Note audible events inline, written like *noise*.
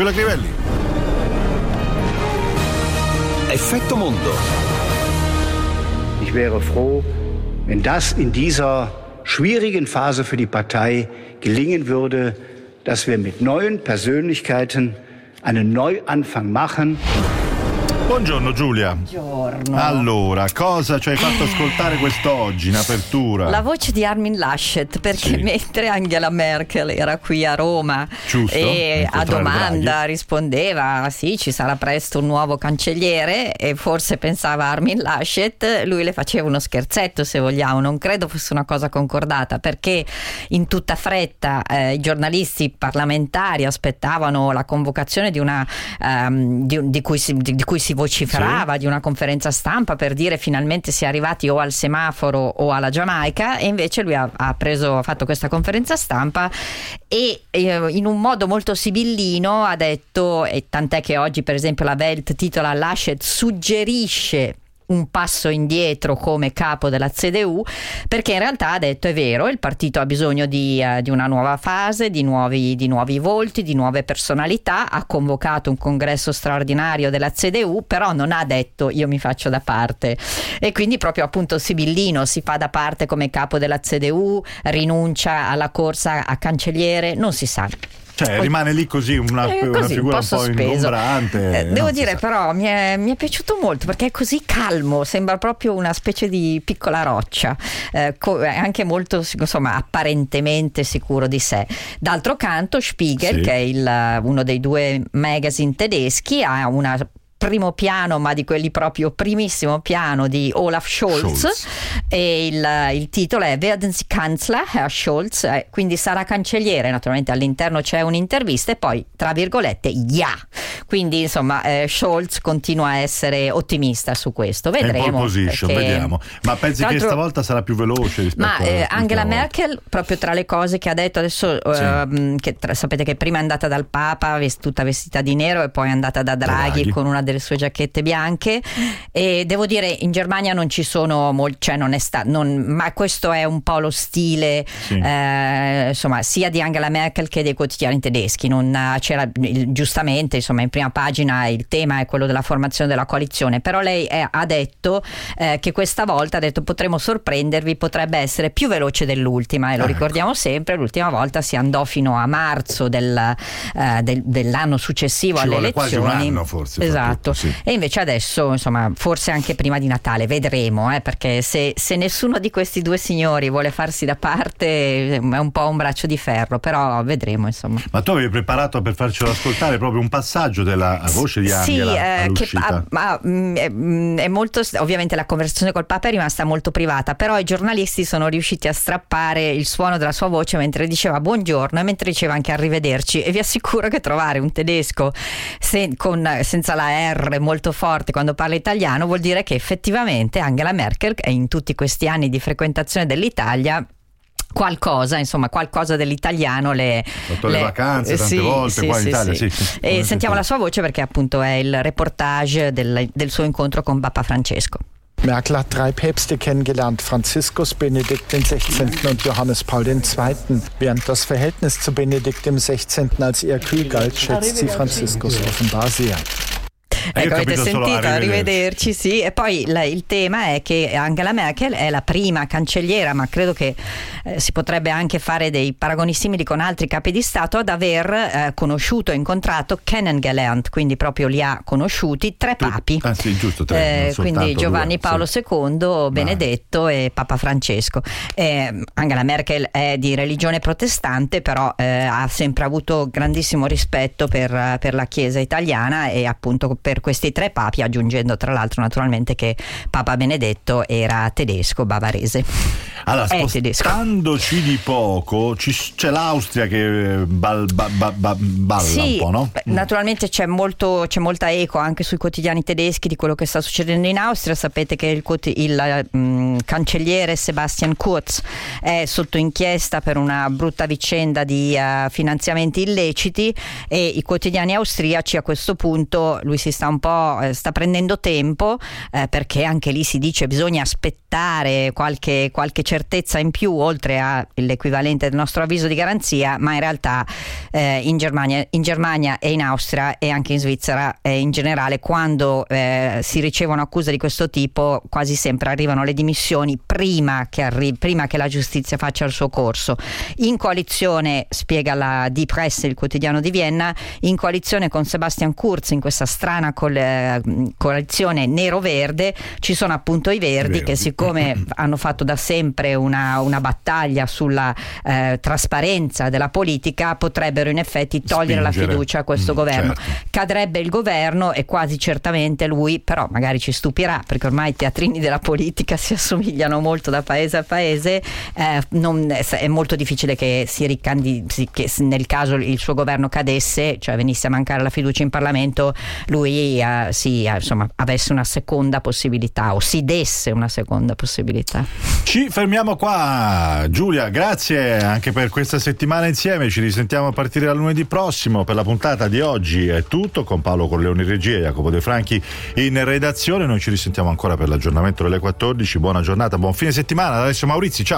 Giulia Crivelli. Effetto Mondo. Ich wäre froh, wenn das in dieser schwierigen Phase für die Partei gelingen würde, dass wir mit neuen Persönlichkeiten einen Neuanfang machen. Buongiorno Giulia. Buongiorno. Allora, cosa ci hai fatto ascoltare quest'oggi in apertura? La voce di Armin Laschet, perché Sì. mentre Angela Merkel era qui a Roma Giusto, e a domanda Draghi. rispondeva sì, ci sarà presto un nuovo cancelliere e forse pensava Armin Laschet, lui le faceva uno scherzetto se vogliamo, non credo fosse una cosa concordata perché in tutta fretta eh, i giornalisti parlamentari aspettavano la convocazione di una ehm, di, di cui si, di- di cui si vociferava, di una conferenza stampa per dire finalmente si è arrivati o al semaforo o alla Giamaica e invece lui ha, ha preso, ha fatto questa conferenza stampa e eh, in un modo molto sibillino ha detto, e tant'è che oggi per esempio la Welt titola Laschet suggerisce un passo indietro come capo della CDU perché in realtà ha detto è vero il partito ha bisogno di, eh, di una nuova fase di nuovi, di nuovi volti di nuove personalità ha convocato un congresso straordinario della CDU però non ha detto io mi faccio da parte e quindi proprio appunto Sibillino si fa da parte come capo della CDU rinuncia alla corsa a cancelliere non si sa Cioè, rimane lì così una, eh, una così, figura un un po' sospeso. ingombrante. Eh, devo dire, sa. però, mi è, mi è piaciuto molto perché è così calmo, sembra proprio una specie di piccola roccia, eh, co- anche molto, insomma, apparentemente sicuro di sé. D'altro canto, Spiegel, Sì. che è il- uno dei due magazine tedeschi, ha una primo piano ma di quelli proprio primissimo piano di Olaf Scholz, Scholz. e il, il titolo è Werden Sie Kanzler, Herr Scholz, eh, quindi sarà cancelliere, naturalmente all'interno c'è un'intervista e poi tra virgolette ja, quindi insomma eh, Scholz continua a essere ottimista su questo, vedremo. position, perché- vediamo. Ma pensi che stavolta sarà più veloce rispetto ma a eh, Angela volta? Merkel, proprio tra le cose che ha detto adesso, ehm, che tra- sapete che prima è andata dal Papa tutta vestita di nero e poi è andata da Draghi, Draghi. con una delle sue giacchette bianche. E devo dire, in Germania non ci sono molti, cioè non è sta- non- ma questo è un po' lo stile, Sì. eh, insomma, sia di Angela Merkel che dei quotidiani tedeschi. Non, eh, c'era giustamente, insomma, in prima pagina il tema è quello della formazione della coalizione, però lei è- ha detto eh, che questa volta ha detto potremo sorprendervi, potrebbe essere più veloce dell'ultima e lo Ecco. ricordiamo sempre, l'ultima volta si andò fino a marzo del, eh, del- dell'anno successivo Ci alle vuole quasi elezioni. un anno, forse, Esatto. sì. E invece adesso, insomma, forse anche prima di Natale, vedremo, eh, perché se, se nessuno di questi due signori vuole farsi da parte è un po' un braccio di ferro, però vedremo, insomma. Ma tu avevi preparato per farcelo ascoltare proprio un passaggio della voce di Angela Sì, eh, ah, ma, mm, è, mm, è molto ovviamente la conversazione col Papa è rimasta molto privata, però i giornalisti sono riusciti a strappare il suono della sua voce mentre diceva buongiorno e mentre diceva anche arrivederci. E vi assicuro che trovare un tedesco se- con- senza la R molto forte quando parla italiano vuol dire che effettivamente Angela Merkel in tutti questi anni di frequentazione dell'Italia qualcosa, insomma, qualcosa dell'italiano le fatto le vacanze tante volte qua in Italia, sì, sì. E sentiamo la sua voce perché appunto è il reportage del, del suo incontro con Papa Francesco. Merkel hat drei Päpste kennengelernt, Franziskus, Benedikt XVI. und Johannes Paul II. Während das Verhältnis zu Benedikt XVI. als eher kühl galt, schätzt sie Franziskus offenbar sehr. Ecco, avete sentito, arrivederci. sì. E poi la- il tema è che Angela Merkel è la prima cancelliera, ma credo che eh, si potrebbe anche fare dei paragoni simili con altri capi di Stato, ad aver eh, conosciuto e incontrato kennengelernt, quindi proprio li ha conosciuti, tre papi. Ah sì, giusto, tre, Eh, quindi Giovanni due, Paolo sì. II, Benedetto e Papa Francesco. Eh, Angela Merkel è di religione protestante, però eh, ha sempre avuto grandissimo rispetto per, per la Chiesa italiana e appunto per questi tre papi, aggiungendo tra l'altro naturalmente che Papa Benedetto era tedesco, bavarese. Allora, È tedesco. spostandoci di poco, ci- c'è l'Austria che bal- ba- ba- ba- balla Sì, un po', no? naturalmente c'è, molto, c'è molta eco anche sui quotidiani tedeschi di quello che sta succedendo in Austria. Sapete che il, quoti- il, mm, cancelliere Sebastian Kurz è sotto inchiesta per una brutta vicenda di eh, finanziamenti illeciti e i quotidiani austriaci a questo punto lui si sta un po' eh, sta prendendo tempo eh, perché anche lì si dice bisogna aspettare qualche, qualche certezza in più oltre all'equivalente del nostro avviso di garanzia, ma in realtà eh, in, Germania, in, Germania, e in Austria e anche in Svizzera e in generale quando eh, si ricevono accuse di questo tipo quasi sempre arrivano le dimissioni prima che, arri- prima che la giustizia faccia il suo corso. In coalizione, spiega la Die Presse, il quotidiano di Vienna, in coalizione con Sebastian Kurz in questa strana col- coalizione nero-verde ci sono appunto i verdi che siccome *laughs* hanno fatto da sempre una, una battaglia sulla eh, trasparenza della politica potrebbero in effetti togliere Spingere. la fiducia a questo mm, governo. Certo. Cadrebbe il governo e quasi certamente lui, però magari ci stupirà perché ormai i teatrini della politica si assomigliano molto da paese a paese, eh, non, è molto difficile che ricandi, che nel caso il suo governo cadesse, cioè venisse a mancare la fiducia in Parlamento, lui eh, si, eh, insomma, avesse una seconda possibilità o si desse una seconda possibilità. Ci fermiamo qua, Giulia, grazie anche per questa settimana insieme, ci risentiamo a partire dal lunedì prossimo. Per la puntata di oggi è tutto. Con Paolo Corleone in regia e Jacopo De Franchi in redazione, noi ci risentiamo ancora per l'aggiornamento delle 14, buona giornata, buon fine settimana, adesso Maurizio, ciao!